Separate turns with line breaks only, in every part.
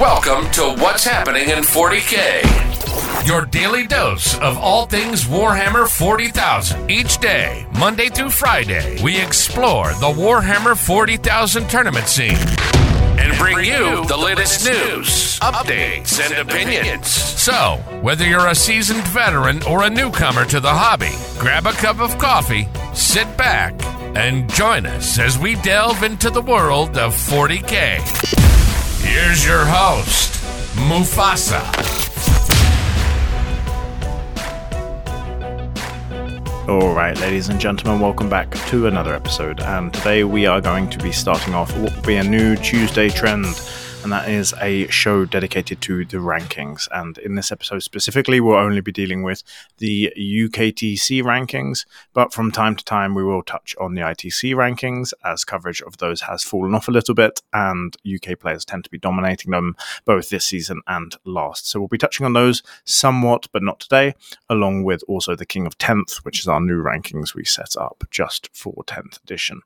Welcome to What's Happening in 40K. Your daily dose of all things Warhammer 40,000. Each day, Monday through Friday, we explore the Warhammer 40,000 tournament scene and bring you the latest news, updates, and opinions. So, whether you're a seasoned veteran or a newcomer to the hobby, grab a cup of coffee, sit back, and join us as we delve into the world of 40K. Here's your host, Mufasa.
All right, ladies and gentlemen, welcome back to another episode. And today we are going to be starting off what will be a new Tuesday trend and that is a show dedicated to the rankings. And in this episode specifically, we'll only be dealing with the UKTC rankings, but from time to time, we will touch on the ITC rankings as coverage of those has fallen off a little bit, and UK players tend to be dominating them both this season and last. So we'll be touching on those somewhat, but not today, along with also the King of 10th, which is our new rankings we set up just for 10th edition.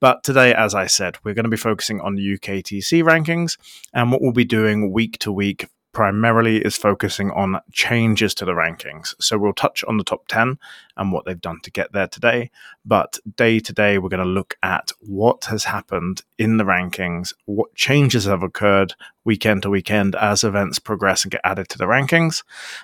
But today, as I said, we're going to be focusing on the UKTC rankings. And what we'll be doing week to week primarily is focusing on changes to the rankings. So we'll touch on the top 10 and what they've done to get there today. But day to day, we're going to look at what has happened in the rankings, what changes have occurred weekend to weekend as events progress and get added to the rankings.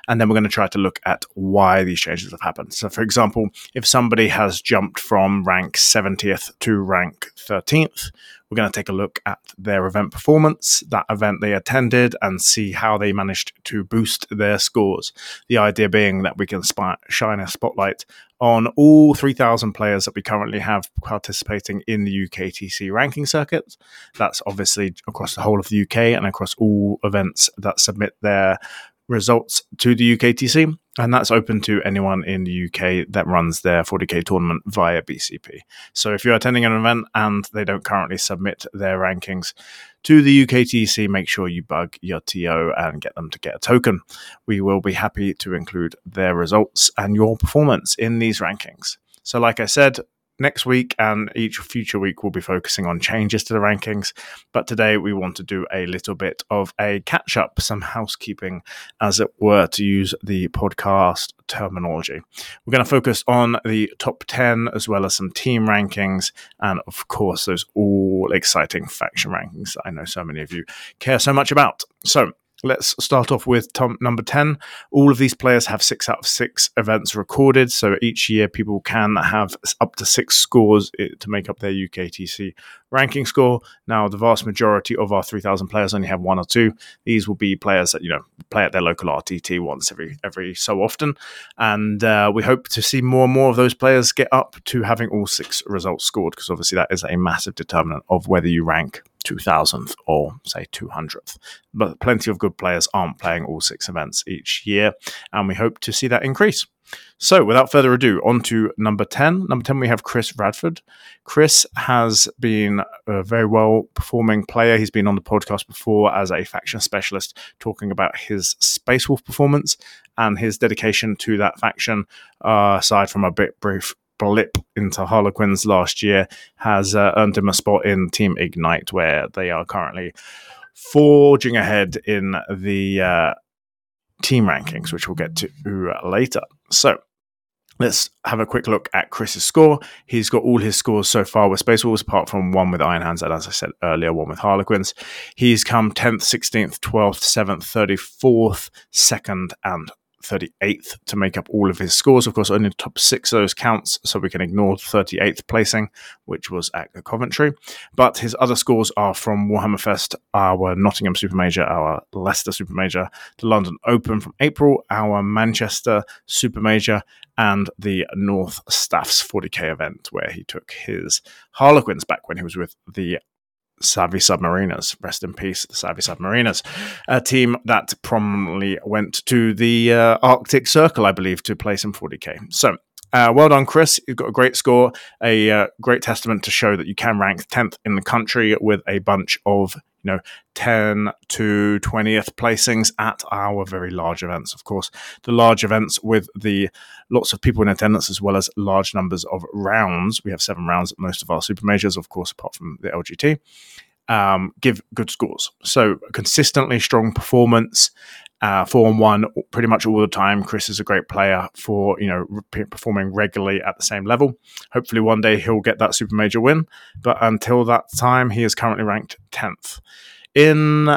And then we're going to try to look at why these changes have happened. So, for example, if somebody has jumped from rank 70th to rank 13th, we're going to take a look at their event performance, that event they attended, and see how they managed to boost their scores. The idea being that we can spy- shine a spotlight on all 3,000 players that we currently have participating in the UKTC ranking circuit. That's obviously across the whole of the UK and across all events that submit their results to the UKTC, and that's open to anyone in the UK that runs their 40k tournament via BCP. So if you're attending an event and they don't currently submit their rankings to the UKTC, make sure you bug your TO and get them to get a token. We will be happy to include their results and your performance in these rankings. So, like I said, next week and each future week we'll be focusing on changes to the rankings. But today we want to do a little bit of a catch up, some housekeeping, as it were, to use the podcast terminology. We're going to focus on the top 10 as well as some team rankings and, of course, those all exciting faction rankings that I know so many of you care so much about. So, Let's start off with Tom, number 10. All of these players have six out of six events recorded. So each year, people can have up to six scores eh, to make up their UKTC ranking score. Now, the vast majority of our 3,000 players only have one or two. These will be players that, you know, play at their local RTT once every every so often. And uh, we hope to see more and more of those players get up to having all six results scored because obviously that is a massive determinant of whether you rank 2000th or say 200th. But plenty of good players aren't playing all six events each year, and we hope to see that increase. So, without further ado, on to number 10. Number 10, we have Chris Radford. Chris has been a very well performing player. He's been on the podcast before as a faction specialist, talking about his Space Wolf performance and his dedication to that faction, uh, aside from a bit brief blip into Harlequins last year has uh, earned him a spot in Team Ignite, where they are currently forging ahead in the uh, team rankings, which we'll get to later. So let's have a quick look at Chris's score. He's got all his scores so far with Space Wolves, apart from one with Iron Hands, and as I said earlier, one with Harlequins. He's come 10th, 16th, 12th, 7th, 34th, 2nd, and 38th to make up all of his scores. Of course, only the top six of those counts, so we can ignore the 38th placing, which was at the Coventry. But his other scores are from Warhammer Fest, our Nottingham Super Major, our Leicester Super Major, the London Open from April, our Manchester Super Major, and the North Staffs 40k event, where he took his Harlequins back when he was with the Savvy Submariners. Rest in peace, the Savvy Submariners, a team that prominently went to the uh, Arctic Circle, I believe, to play some 40k. So, uh, well done, Chris. You've got a great score, a uh, great testament to show that you can rank 10th in the country with a bunch of you know 10 to 20th placings at our very large events. Of course the large events with the lots of people in attendance as well as large numbers of rounds. We have seven rounds at most of our super majors of course apart from the lgt um, give good scores. So consistently strong performance. Uh, four and one pretty much all the time. Chris is a great player for you know re- performing regularly at the same level. Hopefully, one day he'll get that super major win. But until that time, he is currently ranked tenth. In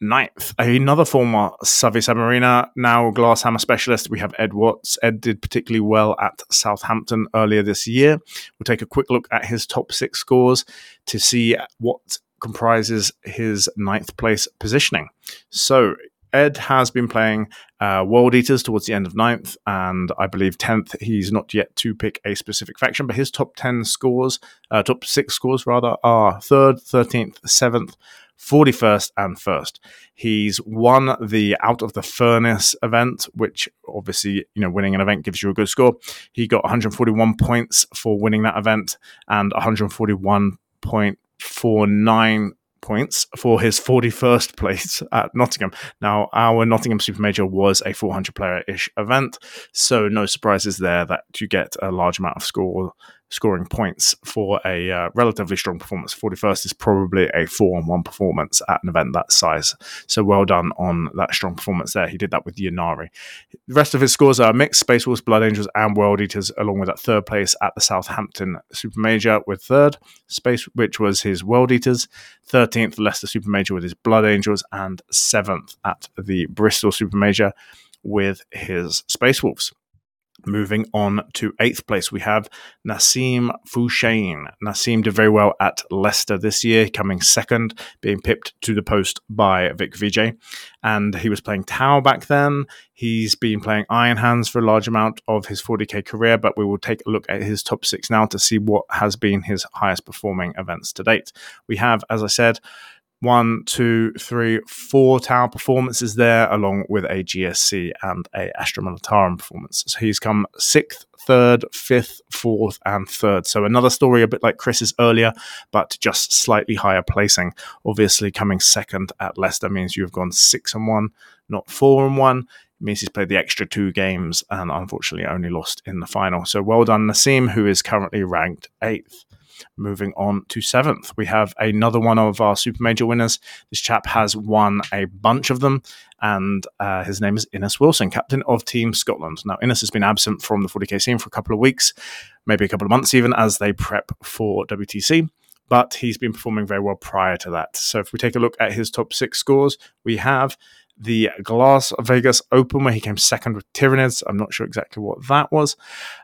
ninth, another former Savvy Submariner, now Glasshammer specialist. We have Ed Watts. Ed did particularly well at Southampton earlier this year. We'll take a quick look at his top six scores to see what comprises his ninth place positioning. So Ed has been playing uh, World Eaters towards the end of ninth, and I believe tenth. He's not yet to pick a specific faction, but his top ten scores, uh, top six scores rather, are third, thirteenth, seventh, 41st and first. He's won the Out of the Furnace event, which obviously, you know, winning an event gives you a good score. He got 141 points for winning that event and 141.49 points for his 41st place at Nottingham. Now, our Nottingham Super Major was a 400 player ish event, so no surprises there that you get a large amount of score scoring points for a uh, relatively strong performance. 41st is probably a 4 on 1 performance at an event that size. So well done on that strong performance there. He did that with Ynnari. The rest of his scores are mixed Space Wolves, Blood Angels, and World Eaters, along with that third place at the Southampton Super Major with third, Space, which was his World Eaters, 13th, Leicester Super Major with his Blood Angels, and 7th at the Bristol Super Major with his Space Wolves. Moving on to eighth place, we have Nassim Fouchain. Nassim did very well at Leicester this year, coming second, being pipped to the post by Vic Vijay. And he was playing Tau back then. He's been playing Iron Hands for a large amount of his 40k career, but we will take a look at his top six now to see what has been his highest performing events to date. We have, as I said, one, two, three, four Tau performances there, along with a GSC and a Astra Militarum performance. So he's come sixth, third, fifth, fourth, and third. So another story a bit like Chris's earlier, but just slightly higher placing. Obviously, coming second at Leicester means you've gone six and one, not four and one. It means he's played the extra two games and unfortunately only lost in the final. So well done, Nassim, who is currently ranked eighth. Moving on to seventh, we have another one of our super major winners. This chap has won a bunch of them, and uh, his name is Innes Wilson, captain of Team Scotland. Now, Innes has been absent from the 40k scene for a couple of weeks, maybe a couple of months even, as they prep for WTC but he's been performing very well prior to that. So if we take a look at his top six scores, we have the Las Vegas Open, where he came second with Tyranids. I'm not sure exactly what that was.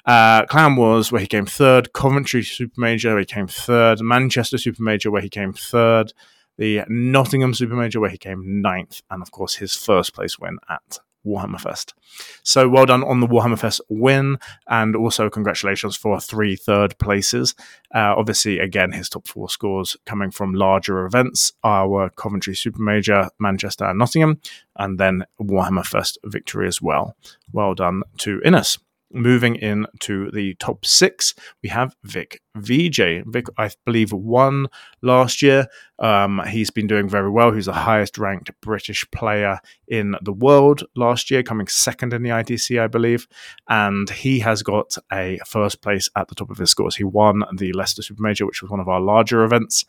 Uh, Clan Wars, where he came third. Coventry Super Major, where he came third. Manchester Super Major, where he came third. The Nottingham Super Major, where he came ninth. And of course, his first place win at Warhammer Fest. So well done on the Warhammer Fest win, and also congratulations for three third places. Uh, obviously, again, his top four scores coming from larger events our Coventry Super Major, Manchester, and Nottingham, and then Warhammer Fest victory as well. Well done to Innes. Moving into the top six, we have Vic Vijay. Vic, I believe, won last year. Um, he's been doing very well. He's the highest ranked British player in the world last year, coming second in the ITC, I believe. And he has got a first place at the top of his scores. He won the Leicester Super Major, which was one of our larger events,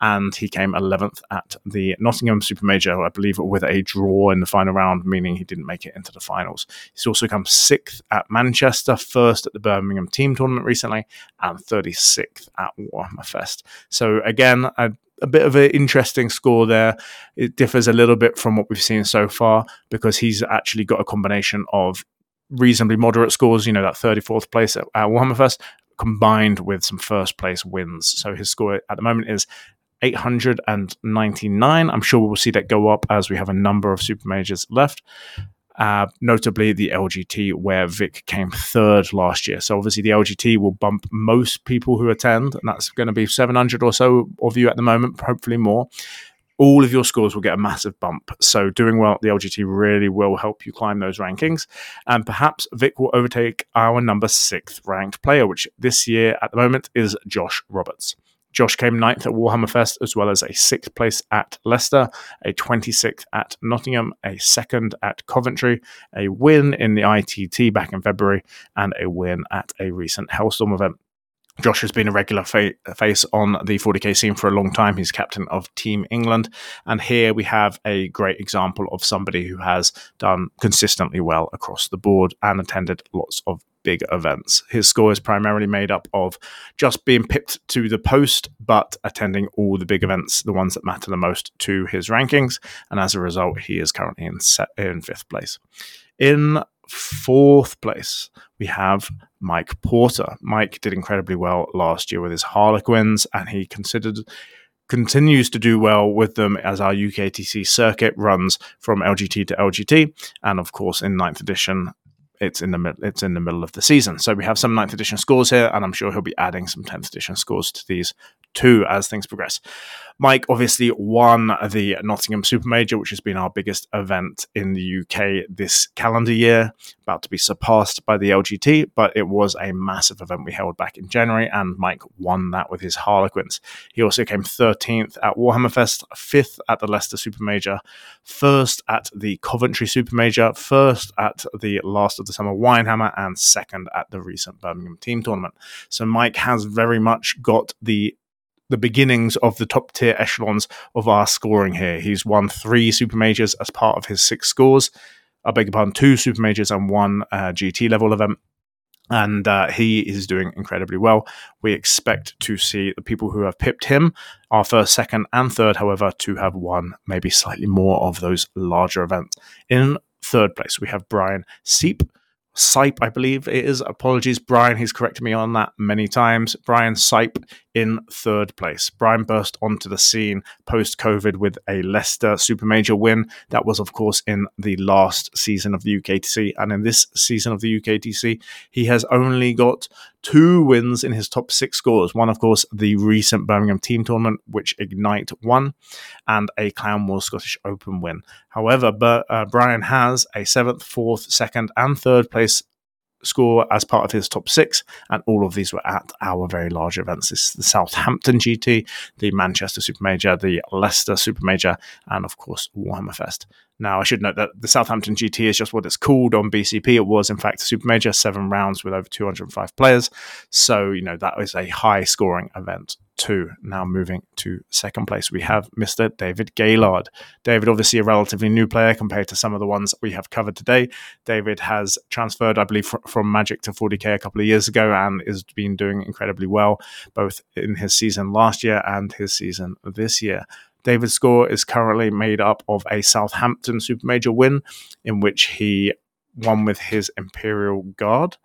and he came 11th at the Nottingham Super Major, I believe, with a draw in the final round, meaning he didn't make it into the finals. He's also come sixth at Manchester, first at the Birmingham Team Tournament recently, and 36 sixth at Warhammer Fest. So again, a, bit of an interesting score there. It differs a little bit from what we've seen so far because he's actually got a combination of reasonably moderate scores. You know, that 34th place at, at Warhammer Fest combined with some first place wins. So his score at the moment is 899. I'm sure we'll see that go up as we have a number of super majors left uh, notably the LGT, where Vic came third last year. So obviously the LGT will bump most people who attend, and that's going to be 700 or so of you at the moment, hopefully more. All of your scores will get a massive bump. So doing well at the LGT really will help you climb those rankings. And perhaps Vic will overtake our number sixth ranked player, which this year at the moment is Josh Roberts. Josh came ninth at Warhammer Fest, as well as a sixth place at Leicester, a 26th at Nottingham, a second at Coventry, a win in the ITT back in February, and a win at a recent Hellstorm event. Josh has been a regular fa- face on the 40k scene for a long time. He's captain of Team England. And here we have a great example of somebody who has done consistently well across the board and attended lots of big events. His score is primarily made up of just being pipped to the post, but attending all the big events, the ones that matter the most to his rankings. And as a result, he is currently in, set, in fifth place. In fourth place, we have Mike Porter. Mike did incredibly well last year with his Harlequins, and he considered continues to do well with them as our UKTC circuit runs from LGT to LGT, and of course in ninth edition. It's in the it's in the middle of the season, so we have some ninth edition scores here, and I'm sure he'll be adding some tenth edition scores to these too as things progress. Mike obviously won the Nottingham Super Major, which has been our biggest event in the UK this calendar year, about to be surpassed by the LGT, but it was a massive event we held back in January, and Mike won that with his Harlequins. He also came 13th at Warhammer Fest, 5th at the Leicester Super Major, 1st at the Coventry Super Major, 1st at the Last of the Summer Winehammer, and 2nd at the recent Birmingham Team Tournament. So Mike has very much got the the beginnings of the top tier echelons of our scoring here. He's won three super majors as part of his six scores. I beg your pardon, two super majors and one uh, GT level event. And uh, he is doing incredibly well. We expect to see the people who have pipped him, our first, second, and third, however, to have won maybe slightly more of those larger events. In third place, we have Brian Seep, Sipe, I believe it is. Apologies, Brian. He's corrected me on that many times. Brian Sipe in third place. Brian burst onto the scene post COVID with a Leicester Super Major win. That was, of course, in the last season of the UKTC. And in this season of the UKTC, he has only got two wins in his top six scores. One, of course, the recent Birmingham team tournament, which Ignite won, and a Clan Wars Scottish Open win. However, uh, Brian has a seventh, fourth, second, and third place score as part of his top six, and all of these were at our very large events. This is the Southampton GT, the Manchester Super Major, the Leicester Super Major, and of course Warhammer Fest. Now, I should note that the Southampton GT is just what it's called on BCP. It was, in fact, a super major, seven rounds with over 205 players. So, you know, that was a high scoring event too. Now, moving to second place, we have Mr. David Gaylord. David, obviously, a relatively new player compared to some of the ones we have covered today. David has transferred, I believe, fr- from Magic to 40k a couple of years ago and has been doing incredibly well, both in his season last year and his season this year. David's score is currently made up of a Southampton Super Major win, in which he won with his Imperial Guard,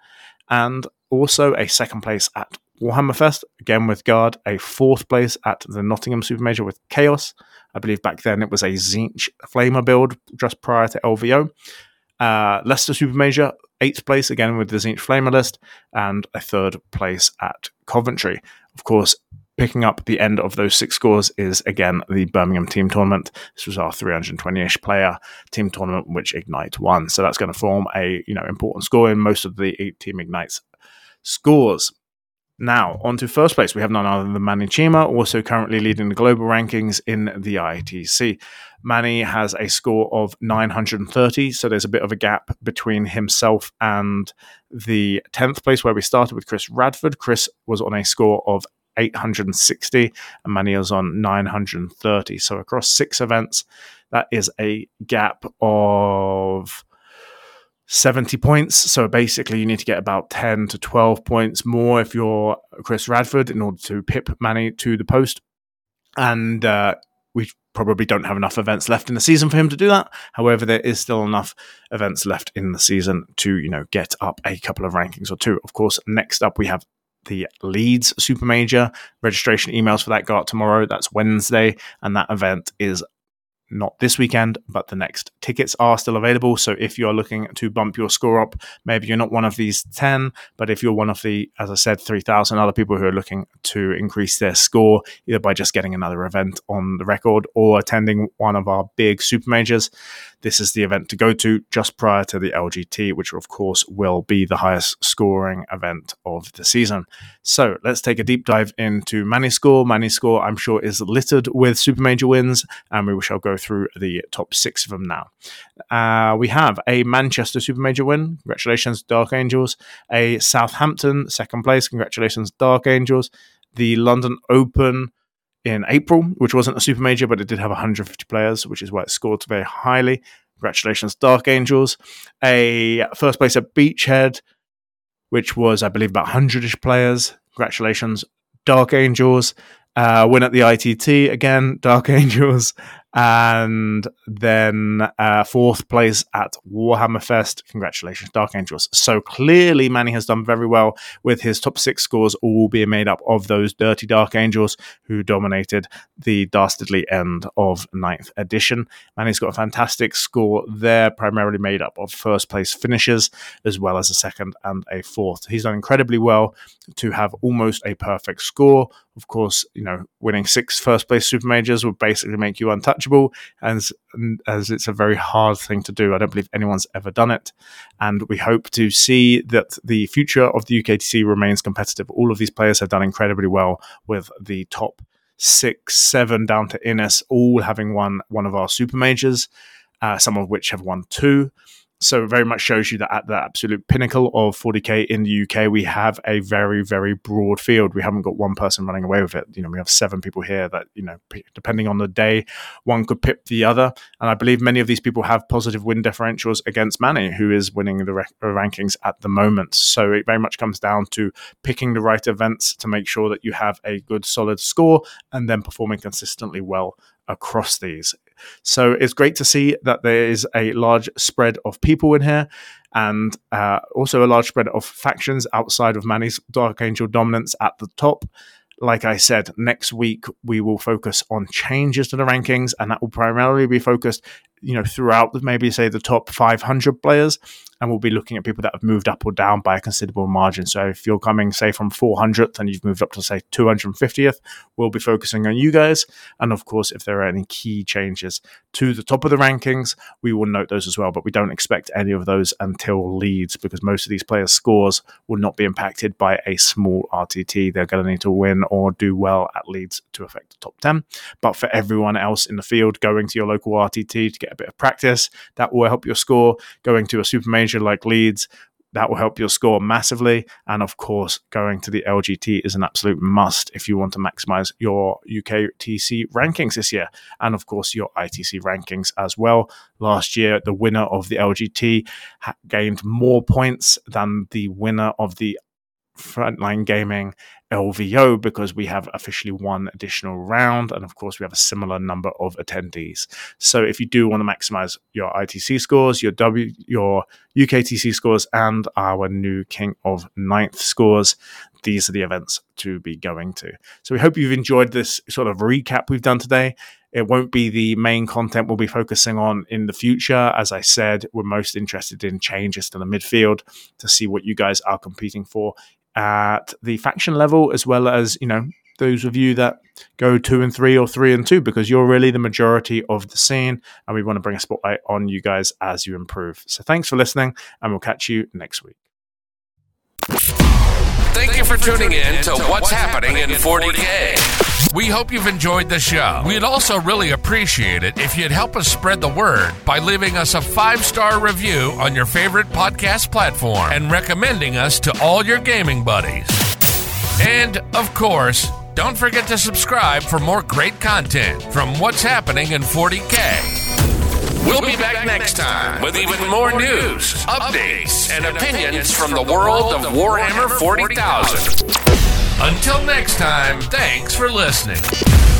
and also a second place at Warhammer Fest, again with Guard, a fourth place at the Nottingham Supermajor with Chaos. I believe back then it was a Tzeentch Flamer build just prior to LVO. Uh, Leicester Supermajor, eighth place again with the Tzeentch Flamer list, and a third place at Coventry. Of course, picking up the end of those six scores is again the Birmingham team tournament. This was our 320-ish player team tournament, which Ignite won. So that's going to form a you know important score in most of the eight team Ignites scores. Now, on to first place, we have none other than Manny Chima, also currently leading the global rankings in the ITC. Manny has a score of 930, so there's a bit of a gap between himself and the 10th place where we started with Chris Radford. Chris was on a score of 860 and Manny's on 930. So across six events, that is a gap of 70 points. So basically, you need to get about 10 to 12 points more if you're Chris Radford in order to pip Manny to the post. And uh, we probably don't have enough events left in the season for him to do that. However, there is still enough events left in the season to, you know, get up a couple of rankings or two. Of course, next up we have the Leeds Super Major. Registration emails for that go out tomorrow. That's Wednesday, and that event is not this weekend, but the next. Tickets are still available. So if you're looking to bump your score up, maybe you're not one of these 10, but if you're one of the, as I said, 3,000 other people who are looking to increase their score, either by just getting another event on the record or attending one of our big super majors, this is the event to go to just prior to the LGT, which of course will be the highest scoring event of the season. So let's take a deep dive into Manny's score. Manny's score, I'm sure, is littered with super major wins, and we shall go through the top six of them now. Uh, we have a Manchester super major win. Congratulations, Dark Angels. A Southampton second place. Congratulations, Dark Angels. The London Open in April, which wasn't a super major, but it did have 150 players, which is why it scored very highly. Congratulations, Dark Angels. A first place at Beachhead, which was, I believe, about 100 ish players. Congratulations, Dark Angels. Uh, win at the ITT again, Dark Angels and then uh, fourth place at Warhammer Fest. Congratulations, Dark Angels. So clearly, Manny has done very well with his top six scores, all being made up of those dirty Dark Angels who dominated the dastardly end of ninth edition. Manny's got a fantastic score there, primarily made up of first place finishes, as well as a second and a fourth. He's done incredibly well to have almost a perfect score. Of course, you know, winning six first place super majors would basically make you untouchable, as as it's a very hard thing to do. I don't believe anyone's ever done it, and we hope to see that the future of the UKTC remains competitive. All of these players have done incredibly well with the top six, seven down to Innes, all having won one of our super majors, uh, some of which have won two. So it very much shows you that at the absolute pinnacle of 40k in the UK, we have a very, very broad field. We haven't got one person running away with it. You know, we have seven people here that, you know, depending on the day, one could pip the other. And I believe many of these people have positive win differentials against Manny, who is winning the re- rankings at the moment. So it very much comes down to picking the right events to make sure that you have a good, solid score and then performing consistently well across these. So it's great to see that there is a large spread of people in here and uh, also a large spread of factions outside of Manny's Dark Angel dominance at the top. Like I said, next week we will focus on changes to the rankings, and that will primarily be focused you know, throughout maybe say the top 500 players, and we'll be looking at people that have moved up or down by a considerable margin. So if you're coming, say, from 400th and you've moved up to say 250th, we'll be focusing on you guys. And of course, if there are any key changes to the top of the rankings, we will note those as well. But we don't expect any of those until Leeds because most of these players' scores will not be impacted by a small RTT. They're going to need to win or do well at Leeds to affect the top 10. But for everyone else in the field, going to your local RTT to get a bit of practice. That will help your score. Going to a super major like Leeds, that will help your score massively. And of course, going to the LGT is an absolute must if you want to maximize your UKTC rankings this year. And of course, your ITC rankings as well. Last year, the winner of the LGT gained more points than the winner of the Frontline Gaming LVO because we have officially one additional round. And of course, we have a similar number of attendees. So if you do want to maximize your ITC scores, your W, your UKTC scores, and our new King of Ninth scores, these are the events to be going to. So we hope you've enjoyed this sort of recap we've done today. It won't be the main content we'll be focusing on in the future. As I said, we're most interested in changes to the midfield to see what you guys are competing for at the faction level, as well as, you know, those of you that go two and three or three and two, because you're really the majority of the scene. And we want to bring a spotlight on you guys as you improve. So thanks for listening, and we'll catch you next week.
Thank you for tuning in to What's Happening in 40K. We hope you've enjoyed the show. We'd also really appreciate it if you'd help us spread the word by leaving us a five star review on your favorite podcast platform and recommending us to all your gaming buddies. And, of course, don't forget to subscribe for more great content from What's Happening in 40K. We'll be back next time with even more news, updates, and opinions from the world of Warhammer 40,000. Until next time, thanks for listening.